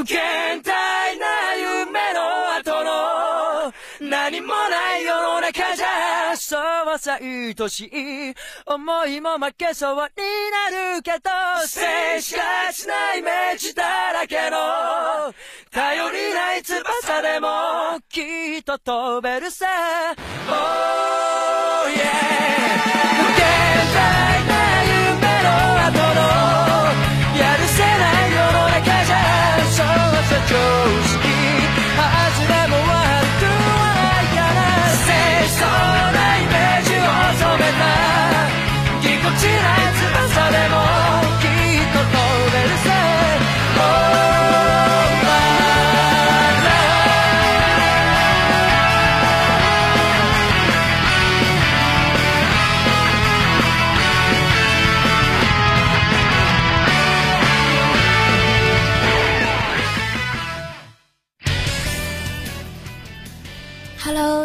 無限大な夢の後の何もない世の中じゃそうはさ愛しい思いも負けそうになるけど静止がちなイメージだらけの頼りない翼でもきっと飛べるさ。Oh yeah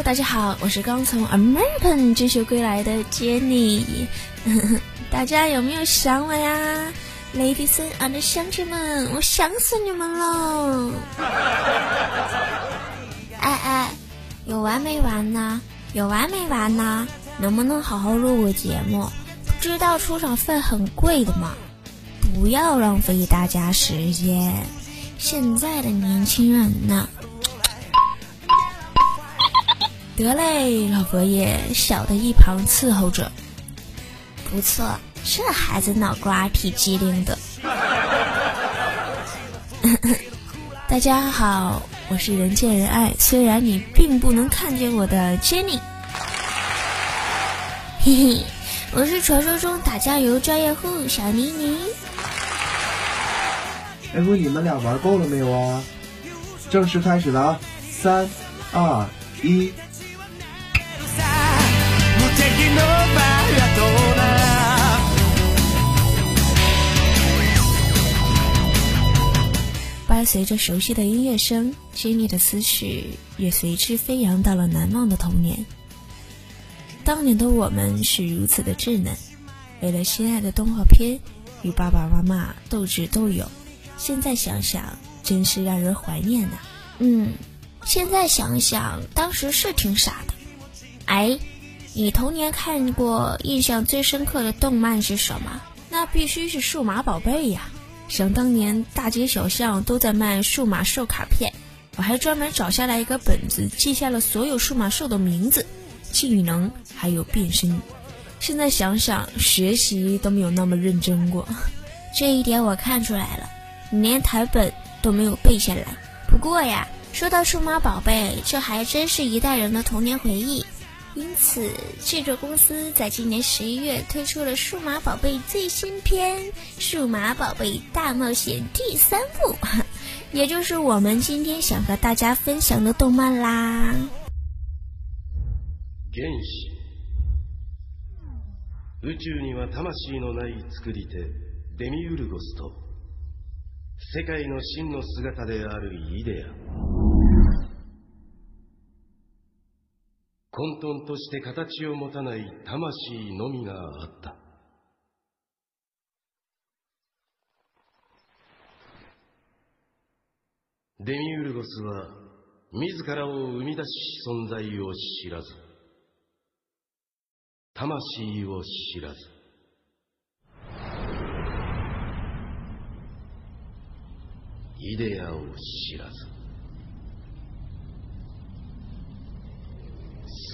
大家好，我是刚从 American 追求归来的 Jenny。大家有没有想我呀，Ladies and gentlemen？我想死你们喽！哎哎，有完没完呢？有完没完呢？能不能好好录个节目？知道出场费很贵的吗？不要浪费大家时间。现在的年轻人呢？得嘞，老佛爷，小的一旁伺候着。不错，这孩子脑瓜挺机灵的。大家好，我是人见人爱，虽然你并不能看见我的 Jenny。嘿嘿，我是传说中打酱油专业户小妮妮。哎，问你们俩玩够了没有啊？正式开始了啊！三、二、一。随着熟悉的音乐声，Jenny 的思绪也随之飞扬到了难忘的童年。当年的我们是如此的稚嫩，为了心爱的动画片与爸爸妈妈斗智斗勇。现在想想，真是让人怀念呐、嗯，现在想想，当时是挺傻的。哎，你童年看过印象最深刻的动漫是什么？那必须是数码宝贝呀！想当年，大街小巷都在卖数码兽卡片，我还专门找下来一个本子，记下了所有数码兽的名字、技能还有变身。现在想想，学习都没有那么认真过。这一点我看出来了，你连台本都没有背下来。不过呀，说到数码宝贝，这还真是一代人的童年回忆。因此，制作公司在今年十一月推出了《数码宝贝》最新篇《数码宝贝大冒险》第三部，也就是我们今天想和大家分享的动漫啦。原子宇宙には魂のない作り手デミウルゴスと世界の真の姿であるイデア 混沌として形を持たない魂のみがあった。デミウルゴスは自らを生み出し存在を知らず。魂を知らず。イデアを知らず。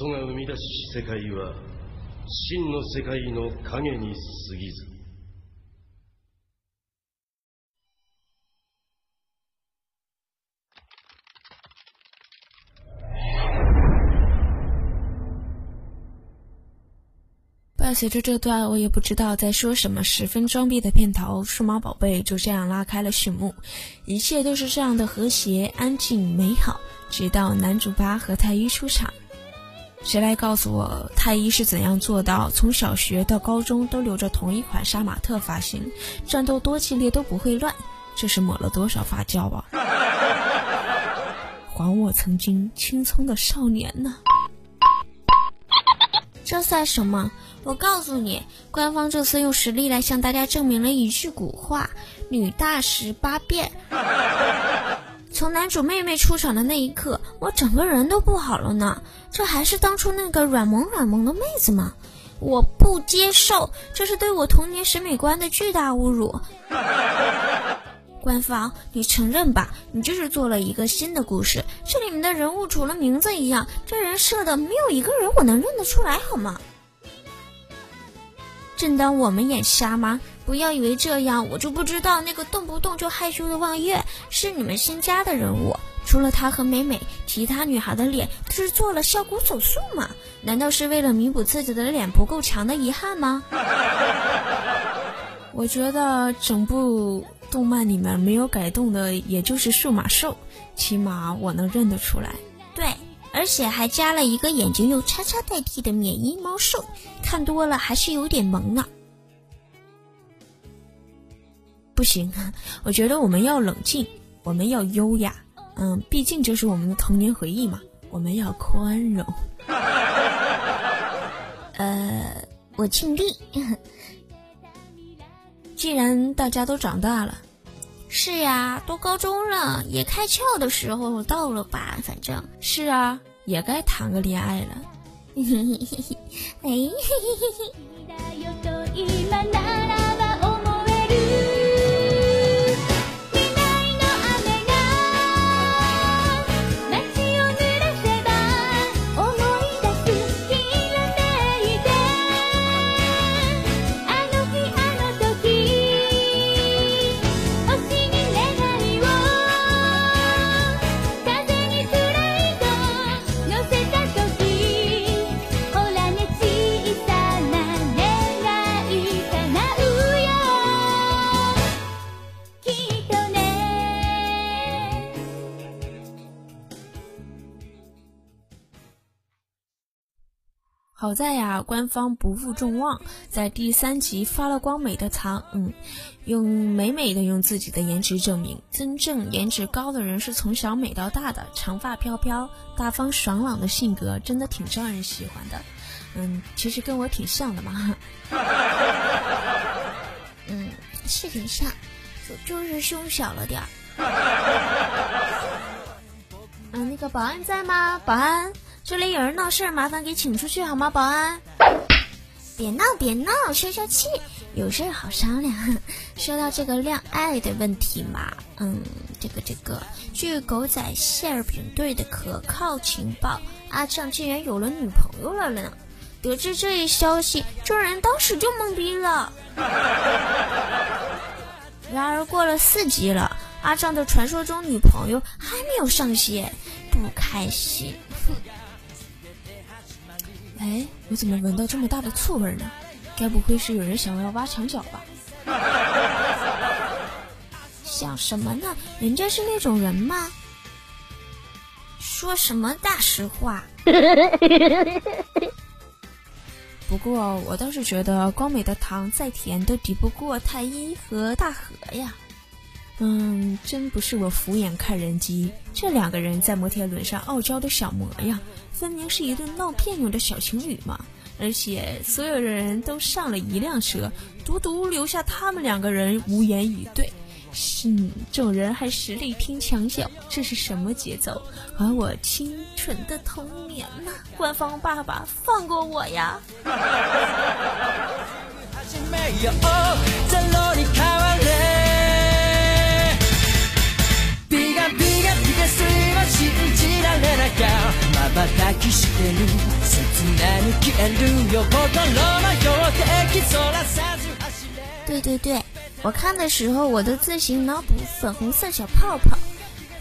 祖が生み出し世界は真の世界の影に過ぎず伴随着这段我也不知道在说什么，十分装逼的片头，数码宝贝就这样拉开了序幕，一切都是这样的和谐、安静、美好，直到男主八和太一出场。 谁来告诉我太一是怎样做到从小学到高中都留着同一款杀马特发型，战斗多激烈都不会乱？这是抹了多少发胶啊！还我曾经青葱的少年呢！这算什么？我告诉你，官方这次用实力来向大家证明了一句古话：“女大十八变。” 从男主妹妹出场的那一刻，我整个人都不好了呢。这还是当初那个软萌软萌的妹子吗？我不接受，这是对我童年审美观的巨大侮辱。官方，你承认吧？你就是做了一个新的故事，这里面的人物除了名字一样，这人设的没有一个人我能认得出来，好吗？正当我们眼瞎吗？不要以为这样我就不知道那个动不动就害羞的望月是你们新加的人物。除了他和美美，其他女孩的脸都是做了效骨手术吗？难道是为了弥补自己的脸不够强的遗憾吗？我觉得整部动漫里面没有改动的，也就是数码兽，起码我能认得出来。对。而且还加了一个眼睛用叉叉代替的免疫猫兽，看多了还是有点萌啊！不行，我觉得我们要冷静，我们要优雅，嗯，毕竟这是我们的童年回忆嘛，我们要宽容。呃，我尽力。既然大家都长大了。是呀，都高中了，也开窍的时候到了吧？反正是啊，也该谈个恋爱了。哎。好在呀，官方不负众望，在第三集发了光美的糖，嗯，用美美的用自己的颜值证明，真正颜值高的人是从小美到大的，长发飘飘，大方爽朗的性格，真的挺招人喜欢的。嗯，其实跟我挺像的嘛。嗯，是挺像，就就是胸小了点儿。嗯，那个保安在吗？保安。这里有人闹事，麻烦给请出去好吗？保安，别闹别闹，消消气，有事好商量。说到这个恋爱的问题嘛，嗯，这个这个，据狗仔馅饼队的可靠情报，阿正竟然有了女朋友了呢。得知这一消息，众人当时就懵逼了。然而过了四集了，阿正的传说中女朋友还没有上线，不开心。哎，我怎么闻到这么大的醋味呢？该不会是有人想要挖墙脚吧？想什么呢？人家是那种人吗？说什么大实话？不过我倒是觉得光美的糖再甜都抵不过太一和大河呀。嗯，真不是我俯眼看人机，这两个人在摩天轮上傲娇的小模样。分明是一对闹别扭的小情侣嘛！而且所有人都上了一辆车，独独留下他们两个人无言以对。嗯，众人还实力拼墙角，这是什么节奏？而我清纯的童年呢？官方爸爸，放过我呀！对对对，我看的时候我都自行脑补粉红色小泡泡，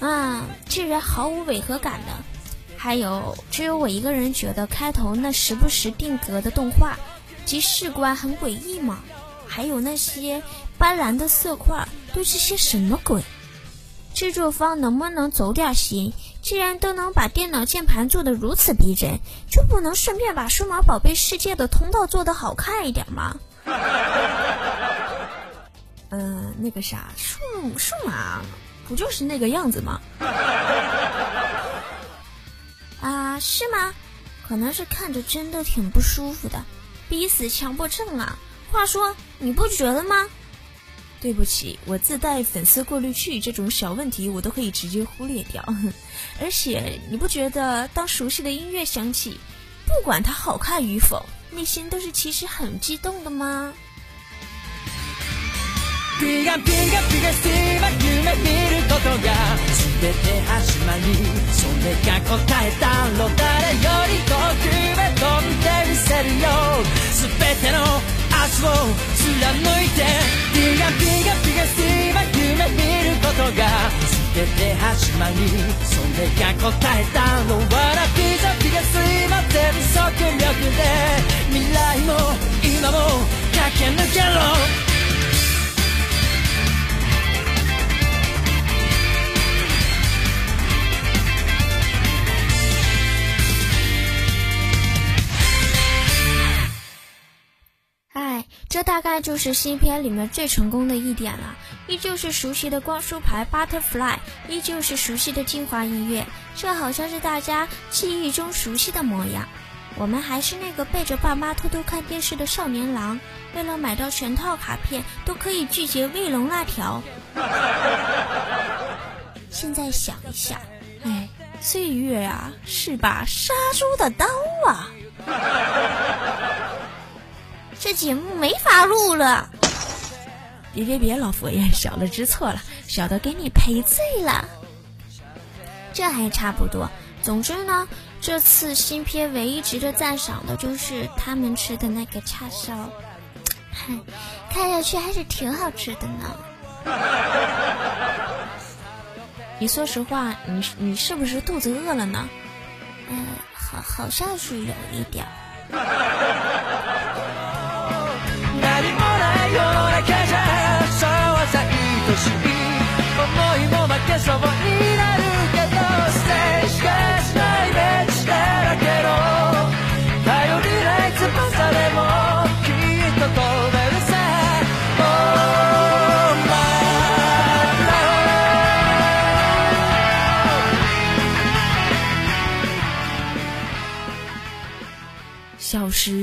啊，居然毫无违和感的。还有，只有我一个人觉得开头那时不时定格的动画及视观很诡异吗？还有那些斑斓的色块都是些什么鬼？制作方能不能走点心？既然都能把电脑键盘做得如此逼真，就不能顺便把数码宝贝世界的通道做得好看一点吗？嗯，那个啥，数数码不就是那个样子吗？啊，是吗？可能是看着真的挺不舒服的，逼死强迫症啊！话说，你不觉得吗？对不起，我自带粉丝过滤器，这种小问题我都可以直接忽略掉。而且你不觉得当熟悉的音乐响起，不管它好看与否，内心都是其实很激动的吗？貫いてピガピガピガスティー夢見ることが全て始まりそれが答えたのわらピザピガスいまーバ全速力で未来も今も駆け抜けろ。这大概就是新片里面最成功的一点了，依旧是熟悉的光束牌 Butterfly，依旧是熟悉的精华音乐，这好像是大家记忆中熟悉的模样。我们还是那个背着爸妈偷偷看电视的少年郎，为了买到全套卡片都可以拒绝卫龙辣条。现在想一想，哎，岁月啊，是把杀猪的刀啊！这节目没法录了。别别别，老佛爷，小的知错了，小的给你赔罪了。这还差不多。总之呢，这次新片唯一值得赞赏的就是他们吃的那个叉烧，嗨，看上去还是挺好吃的呢。你说实话，你你是不是肚子饿了呢？嗯，好，好像是有一点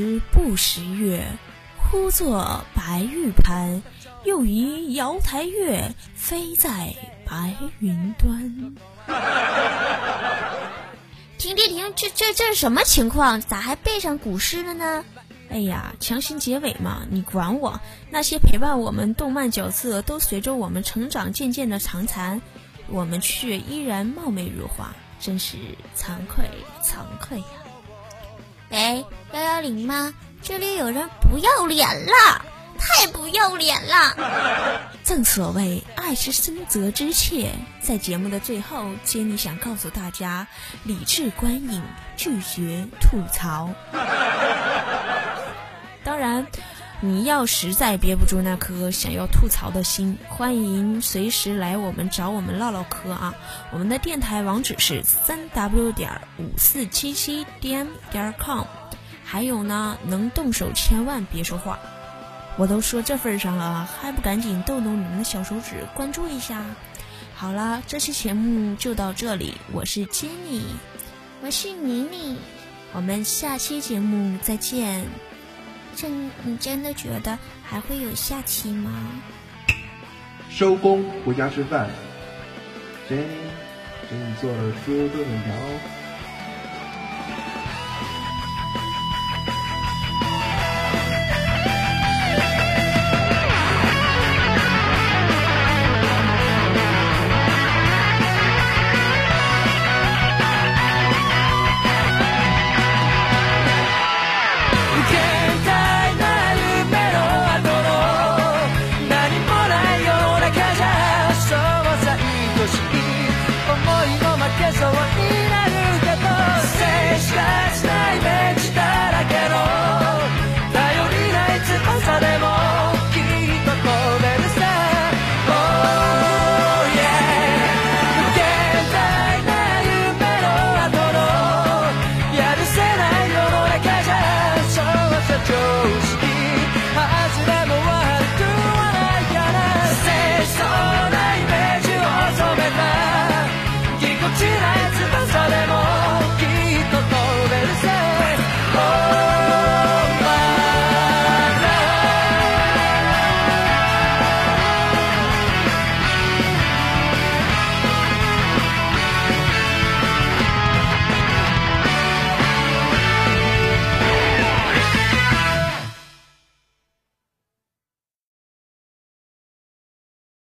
时不识月，呼作白玉盘，又疑瑶台月，飞在白云端。停停停！这这这是什么情况？咋还背上古诗了呢？哎呀，强行结尾嘛，你管我！那些陪伴我们动漫角色都随着我们成长渐渐的长残，我们却依然貌美如花，真是惭愧惭愧呀、喂，幺幺零吗？这里有人不要脸了，太不要脸了！正所谓爱之深责之切，在节目的最后，杰尼想告诉大家：理智观影，拒绝吐槽。当然，你要实在憋不住那颗想要吐槽的心，欢迎随时来我们找我们唠唠嗑啊！我们的电台网址是三 w 点五四七七点点 com。还有呢，能动手千万别说话。我都说这份上了，还不赶紧动动你们的小手指关注一下？好了，这期节目就到这里，我是 Jenny，我是妮妮，我们下期节目再见。这你真的觉得还会有下期吗？收工，回家吃饭。Jenny，给你做了猪炖粉条。over